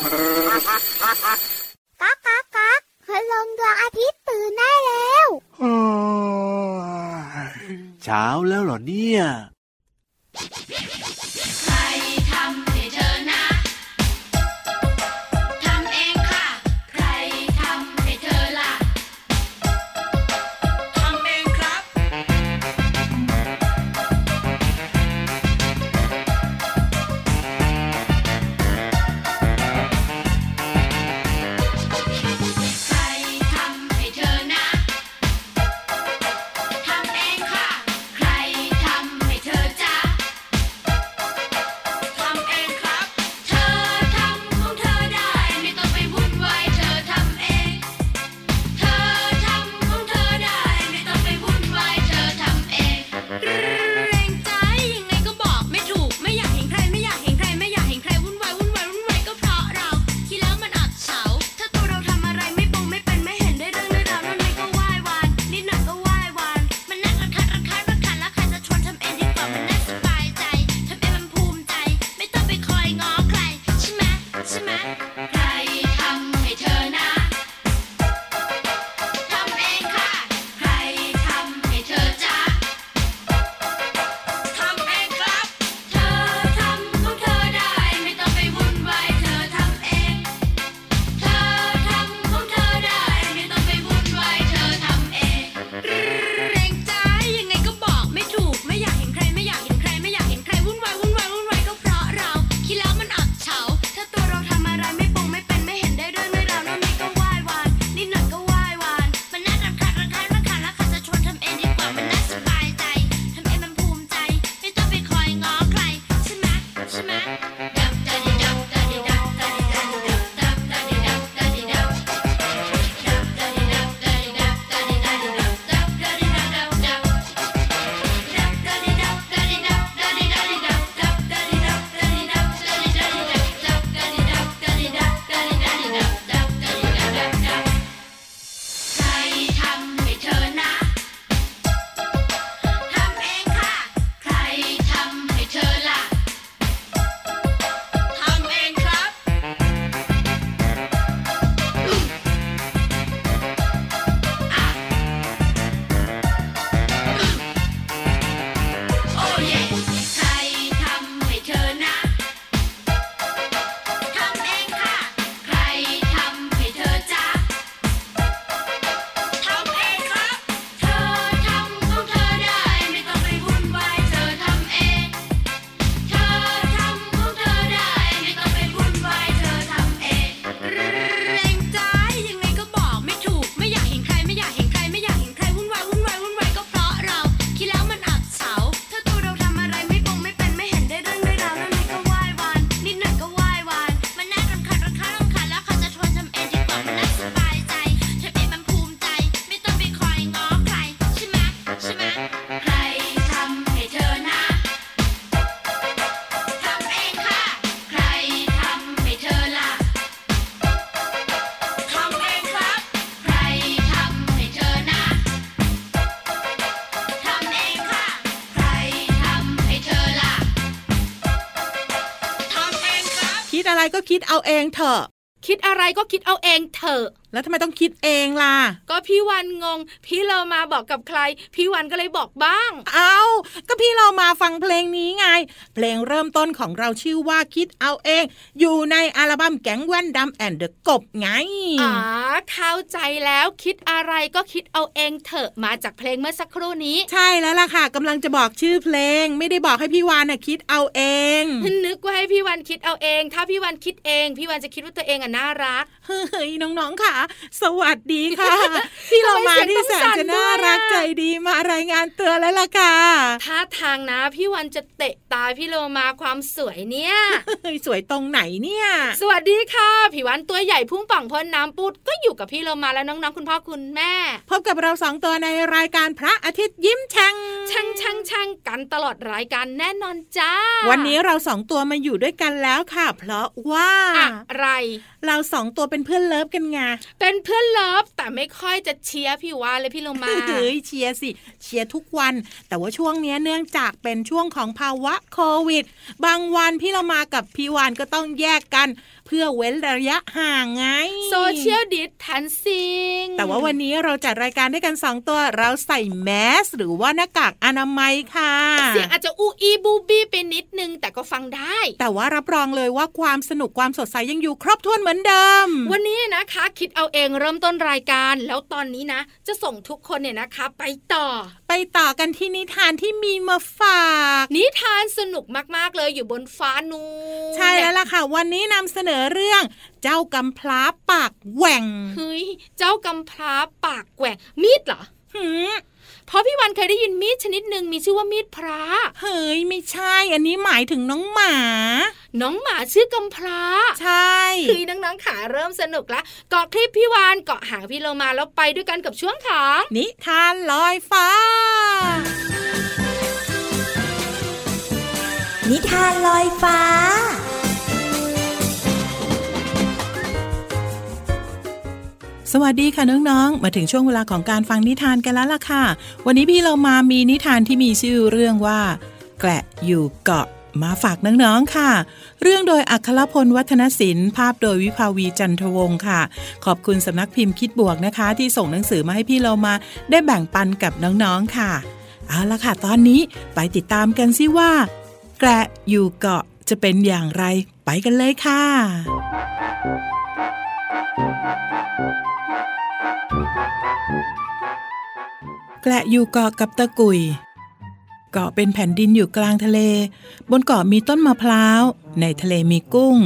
ก๊ากก๊ากก๊ากพลังดวงอาทิตย์ตื่นได้แล้วเช้าแล้วเหรอเนี่ย ใครทำ ก็คิดเอาเองเถอะ คิดอะไรก็คิดเอาเองเถอะ แล้วทำไมต้องคิดเองล่ะ ก็พี่วันงง พี่เรามาบอกกับใคร พี่วันก็เลยบอกบ้าง เอาก็พี่เรามาฟังเพลงนี้ไง เพลงเริ่มต้นของเราชื่อว่าคิดเอาเอง อยู่ในอัลบั้มแก๊งแว่นดำแอนเดอะกบไงอ๋อเข้าใจแล้วคิดอะไรก็คิดเอาเองเถอะมาจากเพลงเมื่อสักครู่นี้ ใช่แล้วล่ะค่ะกำลังจะบอกชื่อเพลง ไม่ได้บอกให้พี่วานน่ะคิดเอาเองนึกว่าให้พี่วันคิดเอาเอง ถ้าพี่วันคิดเอง พี่วันจะคิดว่าตัวเองอะน่ารักเฮ้ยน้องๆค่ะสวัสดีค่ะ พี่เรามาที่แสนจะน่ารักใจดีมารายงานเตือนแล้วล่ะค่ะถ้าทางนะพี่วันจะเตะตาพี่โลมาความสวยเนี่ยเฮ้ยสวยตรงไหนเนี่ย สวัสดีค่ะพี่วันตัวใหญ่พุ่งป่องพ้นน้ำปุดก็อยู่กับพี่โลมาแล้วน้องๆคุณพ่อคุณแม่ พบกับเราสองตัวในรายการพระอาทิตย์ยิ้มแฉ่งแฉ่งแฉ่งแฉ่งกันตลอดรายการแน่นอนจ้า วันนี้เราสองตัวมาอยู่ด้วยกันแล้วค่ะ เพราะว่าอะไร เราสองตัวเป็นเพื่อน love กันไงเป็นเพื่อน love แต่ไม่ค่อยจะเชียร์พี่วานเลยพี่โลมาเฮ้ยเชียร์สิ เชียร์ทุกวัน แต่ว่าช่วงนี้เนื่องจากเป็นช่วงของภาวะโควิด บางวันพี่โลมากับพี่วานก็ต้องแยกกัน เพื่อเว้นระยะห่างไงโซเชียลดิสทันซิงแต่ว่าวันนี้เราจัดรายการด้วยกัน 2 ตัวเราใส่แมสหรือว่าหน้ากากอนามัยค่ะ เสียงอาจจะอูอีบูบี้ไปนิดนึงแต่ก็ฟังได้ แต่ว่ารับรองเลยว่าความสนุกความสดใสยังอยู่ครบถ้วนเหมือนเดิม วันนี้นะคะคิดเอาเองเริ่มต้นรายการ แล้วตอนนี้นะ จะส่งทุกคนเนี่ยนะคะ ไปต่อ ไปต่อกันที่นิทานที่มีมาฝาก นิทานสนุกมากๆเลยอยู่บนฟ้านูนใช่แล้วล่ะค่ะ วันนี้นำเสนอเรื่องเจ้ากำพร้าปากแหว่งเฮ้ยเจ้ากำพร้าปากแกว่งมีดเหรอหืม เพราะพี่วันเคยได้ยินมีดชนิดหนึ่งมีชื่อว่ามีดพระเฮ้ยไม่ใช่ อันนี้หมายถึงน้องหมา น้องหมาชื่อกำพร้าใช่คือน้องๆขาเริ่มสนุกละเกาะคลิปพี่วานเกาะหางพี่โลมาแล้วไปด้วยกันกับช่วงขานิทานลอยฟ้า นิทานลอยฟ้า สวัสดีค่ะน้องๆ มาถึงช่วงเวลาของการฟังนิทานกันแล้วล่ะค่ะ วันนี้พี่เรามามีนิทานที่มีชื่อเรื่องว่า แกละอยู่เกาะมาฝากน้องๆค่ะ เรื่องโดยอัครพลวัฒนศิลป์ภาพโดยวิภาวีจันทวงศ์ค่ะ ขอบคุณสำนักพิมพ์คิดบวกนะคะ ที่ส่งหนังสือมาให้พี่เรามาได้แบ่งปันกับน้องๆค่ะ เอาละค่ะ ตอนนี้ไปติดตามกันสิว่า แกละอยู่เกาะจะเป็นอย่างไร ไปกันเลยค่ะ แกละอยู่เกาะกับตะกุย เกาะเป็นแผ่นดินอยู่กลางทะเล บนเกาะมีต้นมะพร้าว ในทะเลมีกุ้ง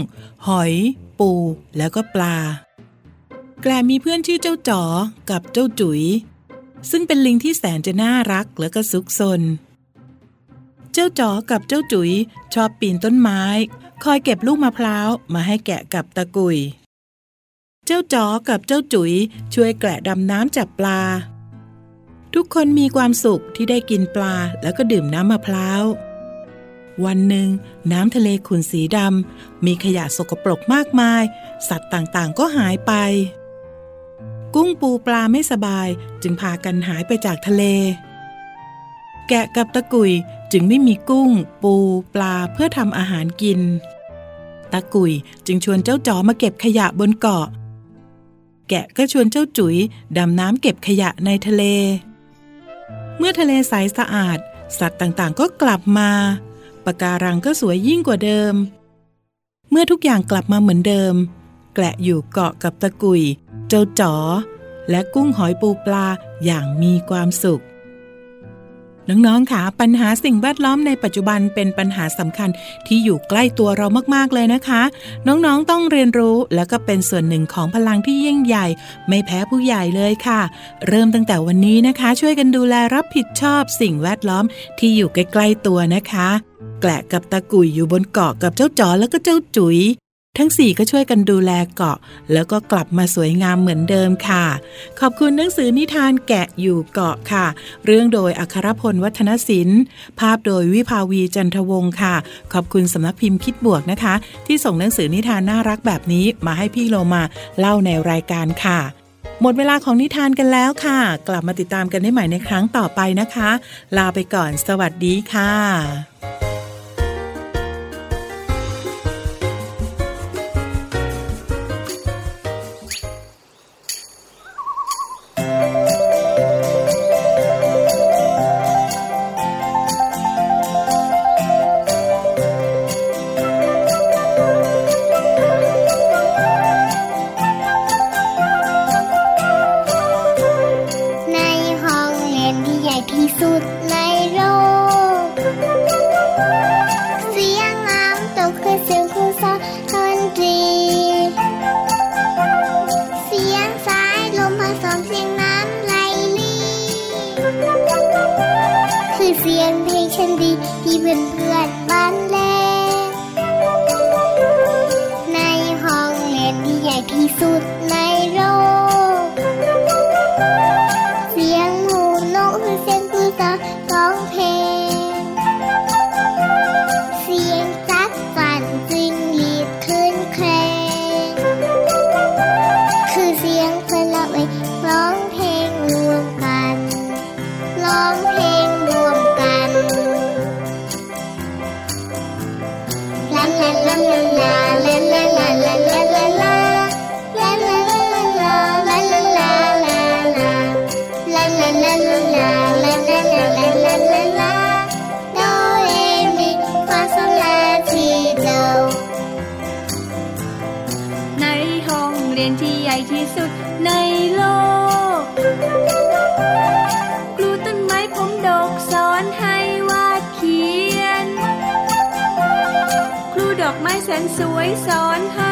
หอย ปู แล้วก็ปลา แกลมีเพื่อนชื่อเจ้าจ๋อกับเจ้าจุ๋ย ซึ่งเป็นลิงที่แสนจะน่ารักและก็ซุกซน เจ้าจ๋อกับเจ้าจุ๋ยชอบปีนต้นไม้ คอยเก็บลูกมะพร้าวมาให้แกะกับตะกุย เจ้าจ๋อกับเจ้าจุ๋ยช่วยแกะดำน้ำจับปลา ทุกคนมีความสุขที่ได้กินปลาแล้วก็ดื่มน้ำมะพร้าว วันหนึ่ง น้ำทะเลขุ่นสีดำมีขยะสกปรกมากมาย สัตว์ต่างๆ ก็หายไป กุ้งปูปลาไม่สบายจึงพากันหายไปจากทะเล แกะกับตะกุยจึงไม่มีกุ้ง ปูปลาเพื่อทำอาหารกินตะกุยจึงชวนเจ้าจ๋อมาเก็บขยะบนเกาะ แกะก็ชวนเจ้าจุ๋ยดำน้ำเก็บขยะในทะเล เมื่อทะเลใสสะอาด สัตว์ต่างๆก็กลับมาปะการังก็สวยยิ่งกว่าเดิม เมื่อทุกอย่างกลับมาเหมือนเดิม แกละอยู่เกาะกับตะกุย เจ้าจ๋อ และกุ้งหอยปูปลาอย่างมีความสุข น้องๆ ค่ะ ปัญหาสิ่งแวดล้อมในปัจจุบันเป็นปัญหาสำคัญที่อยู่ใกล้ตัวเรามากๆ เลยนะคะ น้องๆ ต้องเรียนรู้แล้วก็เป็นส่วนหนึ่งของพลังที่ยิ่งใหญ่ ไม่แพ้ผู้ใหญ่เลยค่ะ เริ่มตั้งแต่วันนี้นะคะ ช่วยกันดูแลรับผิดชอบสิ่งแวดล้อมที่อยู่ใกล้ๆตัวนะคะ แกละกับตะกุยอยู่บนเกาะกับเจ้าจ๋อแล้วก็เจ้าจุ๋ย ทั้งสี่ก็ช่วยกันดูแลเกาะ แล้วก็กลับมาสวยงามเหมือนเดิมค่ะ ขอบคุณหนังสือนิทานแกะอยู่เกาะค่ะ เรื่องโดยอัครพลวัฒนศิลป์ ภาพโดยวิภาวีจันทวงศ์ค่ะ ขอบคุณสำนักพิมพ์คิดบวกนะคะ ที่ส่งหนังสือนิทานน่ารักแบบนี้มาให้พี่โลมาเล่าในรายการค่ะ หมดเวลาของนิทานกันแล้วค่ะ กลับมาติดตามกันได้ใหม่ในครั้งต่อไปนะคะ ลาไปก่อน สวัสดีค่ะ เสีย แสนสวยสอนให้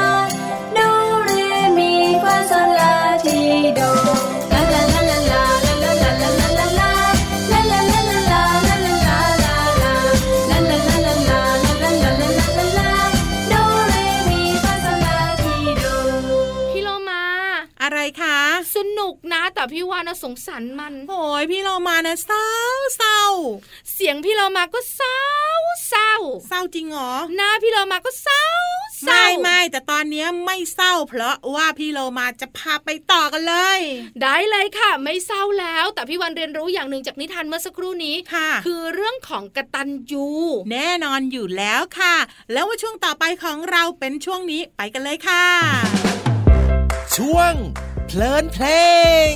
กนะแต่พี่วานะสงสารมันโอ้ยพี่เรามานะเศร้าเศร้าเสียงพี่โลมาก็เศร้าเศร้าเศร้าจริงเหรอหน้าพี่โลมาก็เศร้าเศร้าไม่ไม่แต่ตอนเนี้ยไม่เศร้า เพราะว่าพี่โลมาจะพาไปต่อกันเลย ได้เลยค่ะ ไม่เศร้าแล้ว แต่พี่วันเรียนรู้อย่างหนึ่งจากนิทานเมื่อสักครู่นี้ค่ะ คือเรื่องของกตัญญูแน่นอนอยู่แล้วค่ะ แล้วว่าช่วงต่อไปของเราเป็นช่วงนี้ไปกันเลยค่ะ ช่วง เพลินเพลง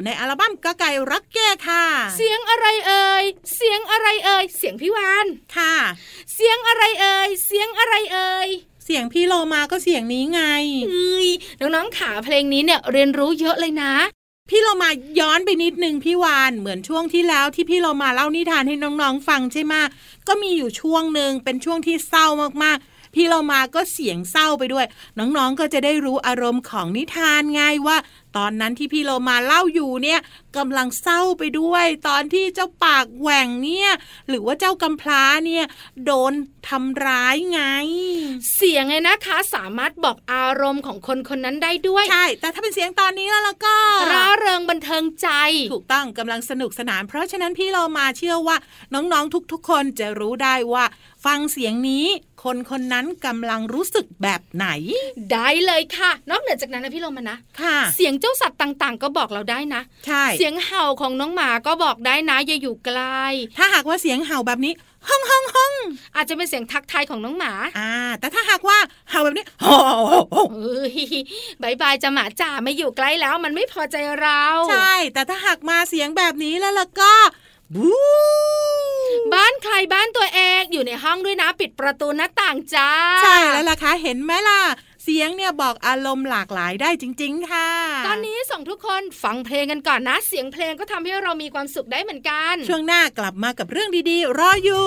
อะไรอยู่ในอัลบั้มกะไก่รักแก่ค่ะ เสียงอะไรเอ่ย เสียงอะไรเอ่ย เสียงพี่วานค่ะ เสียงอะไรเอ่ย เสียงอะไรเอ่ยเสียงพี่โลมาก็เสียงนี้ไงเอ้ยน้องๆขาเพลงนี้เนี่ยเรียนรู้เยอะเลยนะพี่เรามาย้อนไปนิดนึงพี่วานเหมือนช่วงที่แล้วที่พี่เรามาเล่านิทานให้น้องๆฟังใช่ไหมก็มีอยู่ช่วงหนึ่งเป็นช่วงที่เศร้ามากๆ พี่เรามาก็เสียงเศร้าไปด้วย น้องๆก็จะได้รู้อารมณ์ของนิทานไงว่า ตอนนั้นที่พี่เรามาเล่าอยู่เนี่ยกำลังเศร้าไปด้วย ตอนที่เจ้าปากแหว่งเนี่ย หรือว่าเจ้ากำพร้าเนี่ย โดนทำร้ายไง เสียงไงนะคะ สามารถบอกอารมณ์ของคนคนนั้นได้ด้วยใช่แต่ถ้าเป็นเสียงตอนนี้แล้วล่ะก็ร่าเริงบันเทิงใจ ถูกต้องกำลังสนุกสนาน เพราะฉะนั้นพี่เรามาเชื่อว่า น้องๆทุกๆ คนจะรู้ได้ว่า ฟังเสียงนี้ คนคนนั้นกำลังรู้สึกแบบไหน ได้เลยค่ะ นอกเหนือจากนั้นนะพี่ลมมานะค่ะ เสียงเจ้าสัตว์ต่างๆ ก็บอกเราได้นะใช่เสียงเห่าของน้องหมาก็บอกได้นะอย่าอยู่ไกลถ้าหากว่าเสียงเห่าแบบนี้ห้องห้องห้องอาจจะเป็นเสียงทักทายของน้องหมา อ่า แต่ถ้าหากว่าเห่าแบบนี้โอ้โหเอ้ยบายบายจะหมาจ่าไม่อยู่ใกล้แล้ว มันไม่พอใจเรา ใช่ แต่ถ้าหากมาเสียงแบบนี้แล้วล่ะก็ บูบ้านใครบ้านตัวเองอยู่ในห้องด้วยนะปิดประตูหน้าต่างจ้า ใช่แล้วล่ะคะเห็นไหมล่ะเสียงเนี่ยบอกอารมณ์หลากหลายได้จริง ๆ ค่ะ ตอนนี้ส่งทุกคนฟังเพลงกันก่อนนะ เสียงเพลงก็ทำให้เรามีความสุขได้เหมือนกัน ช่วงหน้ากลับมากับเรื่องดีๆ รออยู่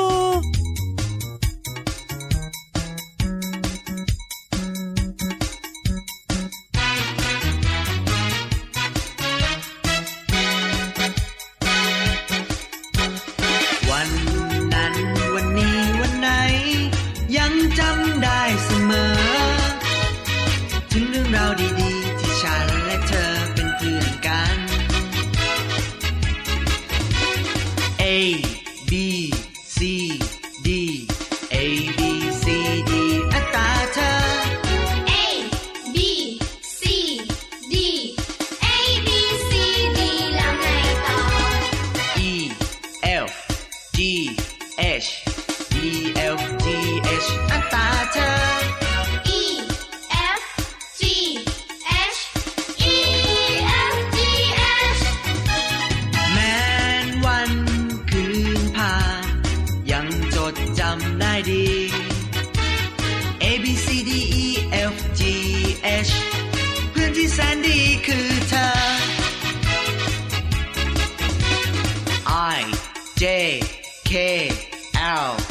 K L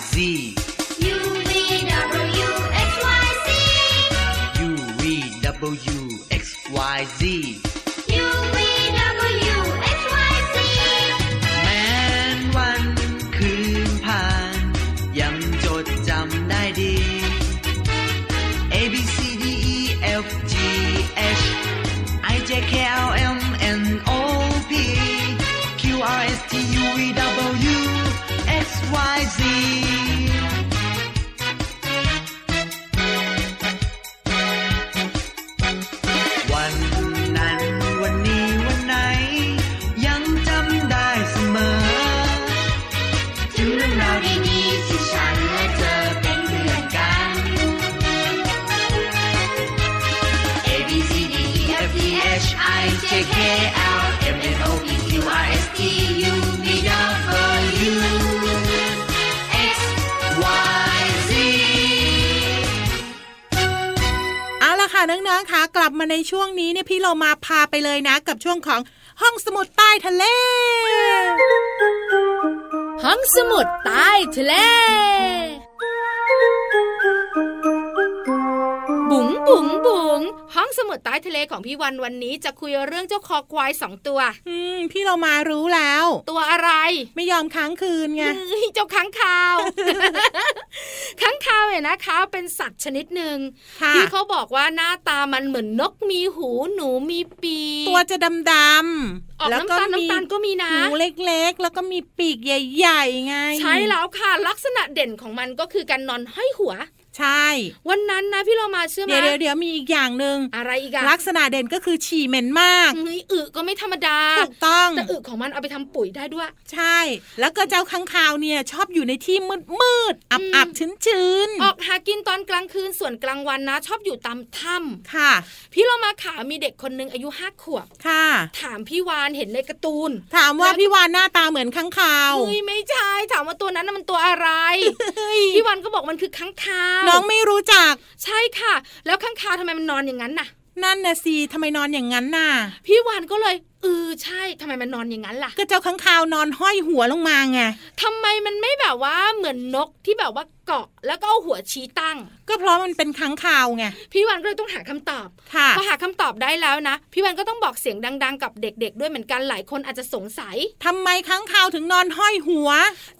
Z. U V W X Y Z. U V W างคะกลับมาในช่วงนี้เนี่ยพี่เรามาพาไปเลยนะ กับช่วงของห้องสมุดใต้ทะเล ห้องสมุดใต้ทะเล บุ๋งบุ๋งบุ๋งห้องสมุดใต้ทะเลของพี่วันวันนี้จะคุยเรื่องเจ้าคอควายสองตัว อืม พี่เรามารู้แล้ว ตัวอะไร ไม่ยอมค้างคืนไงเฮ้ยเจ้าค้างคาวค้างคาวเนี่ยนะคะ เป็นสัตว์ชนิดหนึ่งค่ะที่เขาบอกว่าหน้าตามันเหมือนนกมีหูหนูมีปีกตัวจะดำออกๆแล้วก็น้ำตาลมีน้ำตาลก็มีนะหูเล็กๆ แล้วก็มีปีกใหญ่ ๆ ไง ใช่แล้วค่ะลักษณะเด่นของมันก็คือการนอนห้อยหัว ใช่ วันนั้นนะพี่เรามาเชื่อไหมเดี๋ยวเดี๋ยวเดี๋ยวมีอีกอย่างหนึ่งอะไรอีกอะลักษณะเด่นก็คือฉี่เหม็นมากเฮ้ยอึก็ไม่ธรรมดาถูกต้องแต่อึของมันเอาไปทำปุ๋ยได้ด้วย ใช่ แล้วก็เจ้าค้างคาวเนี่ยชอบอยู่ในที่มืดมืดๆอับอือับมชื้นชื้นๆออกหากินตอนกลางคืนส่วนกลางวันนะ ชอบอยู่ตามถ้ค่ะำพี่เรามาขามีเด็กคนหนึ่งอายุห้าขวบค่ะ ถามพี่วานเห็นในการ์ตูน ถามว่าพี่วานหน้าตาเหมือนค้างคาวเฮ้ยไม่ใช่ถามว่าตัวนั้นน่ะมันตัวอะไรพี่วานก็บอกมันคือค้างคาวน้องไม่รู้จัก ใช่ค่ะ แล้วค้างคาวทำไมมันนอนอย่างนั้นน่ะ นั่นนะสิทำไมนอนอย่างนั้นน่ะ พี่วานก็เลยเออใช่ทำไมมันนอนอย่างนั้นล่ะ ก็เจ้าค้างคาวนอนห้อยหัวลงมาไงทำไมมันไม่แบบว่าเหมือนนกที่แบบว่าเกาะแล้วก็เอาหัวชี้ตั้ง ก็เพราะมันเป็นค้างคาวไงพี่วันก็เลยต้องหาคำตอบค่ะพอหาคำตอบได้แล้วนะ พี่วันก็ต้องบอกเสียงดัง ๆ กับเด็ก ๆ ด้วยเหมือนกันหลายคนอาจจะสงสัยทำไมค้างคาวถึงนอนห้อยหัว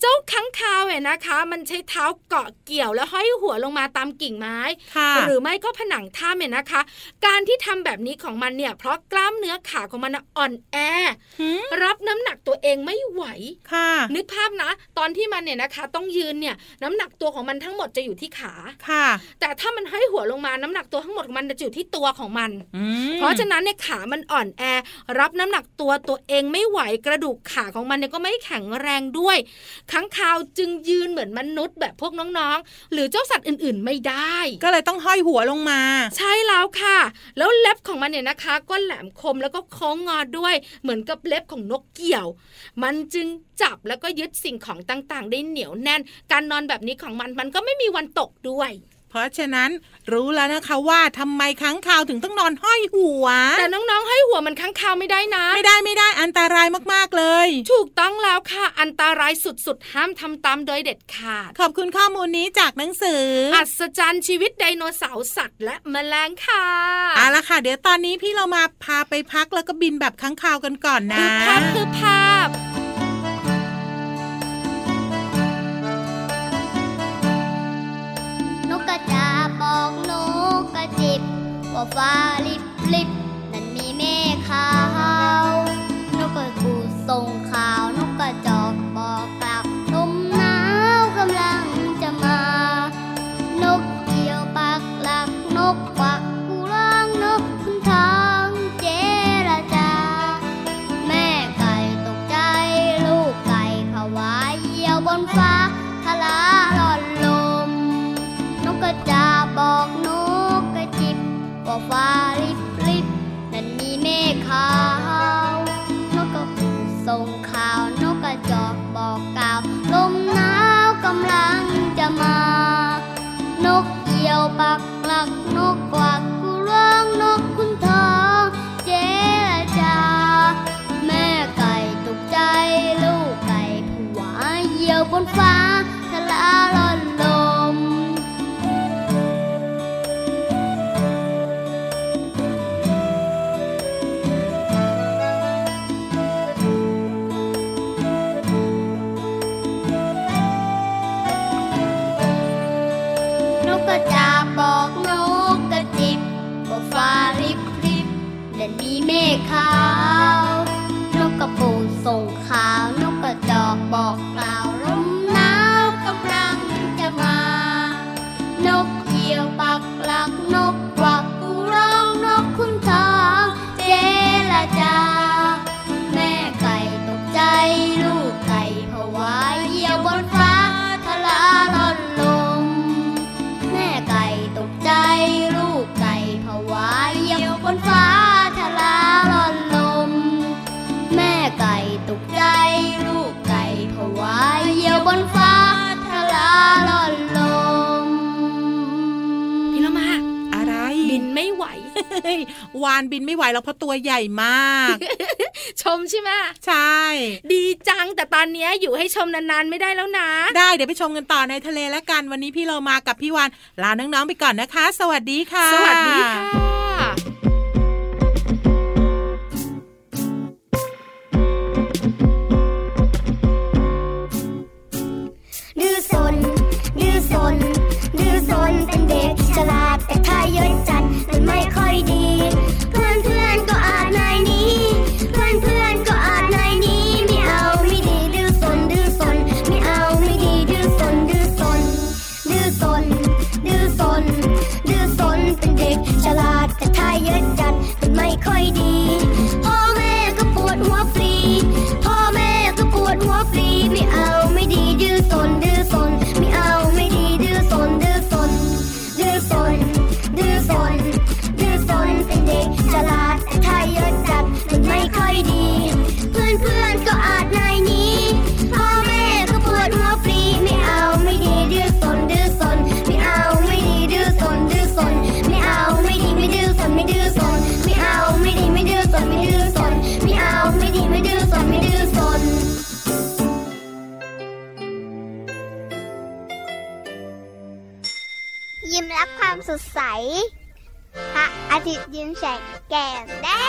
เจ้าค้างคาวเนี่ยนะคะ มันใช้เท้าเกาะเกี่ยวแล้วห้อยหัวลงมาตามกิ่งไม้ค่ะหรือไม่ก็ผนังถ้ำเนี่ยนะคะ การที่ทำแบบนี้ของมันเนี่ย เพราะกล้ามเนื้อขาของมันน่ะอ่อนแอหืมรับน้ำหนักตัวเองไม่ไหวค่ะ นึกภาพนะ ตอนที่มันเนี่ยนะคะ ต้องยืนเนี่ยน้ำหนักตัวของมันทั้งหมดจะอยู่ที่ขาค่ะ แต่ถ้ามันห้อยหัวลงมาน้ำหนักตัวทั้งหมดของมันจะอยู่ที่ตัวของมันอืมเพราะฉะนั้นเนี่ยขามันอ่อนแอ รับน้ำหนักตัวตัวเองไม่ไหวกระดูกขาของมันเนี่ยก็ไม่แข็งแรงด้วยค้างคาวจึงยืนเหมือนมนุษย์แบบพวกน้องๆ หรือเจ้าสัตว์อื่นๆไม่ได้ ก็เลยต้องห้อยหัวลงมา ใช่แล้วค่ะ แล้วเล็บของมันเนี่ยนะคะ ก็แหลมคมแล้วก็โค้งงอด้วย เหมือนกับเล็บของนกเกี่ยว มันจึงจับแล้วก็ยึดสิ่งของต่างๆ ได้เหนียวแน่น การนอนแบบนี้ของมันมันก็ไม่มีวันตกด้วย เพราะฉะนั้นรู้แล้วนะคะว่าทำไมค้างคาวถึงต้องนอนห้อยหัว แต่น้องๆให้หัวมันค้างคาวไม่ได้นะ ไม่ได้ไม่ได้อันตรายมากๆเลย ถูกต้องแล้วค่ะ อันตรายสุดๆ ห้ามทำตามโดยเด็ดขาด ขอบคุณข้อมูลนี้จากหนังสือออัศจรรย์ชีวิตไดโนเสาร์สัตว์และแมลงค่ะเอาละค่ะ เดี๋ยวตอนนี้พี่เรามาพาไปพักแล้วก็บินแบบค้างคาวกันก่อนนะคือภาพคือภาพ อกนกกระจิบว่าฟ้าลิบลิบนั้นมีเมฆขาว นกกระปูส่ง นฟ้าทลาล่อนลมพี่ละมาอะไร บินไม่ไหว วานบินไม่ไหวแล้วเพราะตัวใหญ่มาก ชมใช่ไหมใช่ ดีจังแต่ตอนนี้อยู่ให้ชมนานๆไม่ได้แล้วนะ ได้เดี๋ยวไปชมกันต่อในทะเลแล้วกันวันนี้พี่เรามากับพี่วานลาน้องๆไปก่อนนะคะ สวัสดีค่ะ สวัสดีค่ะ Scam.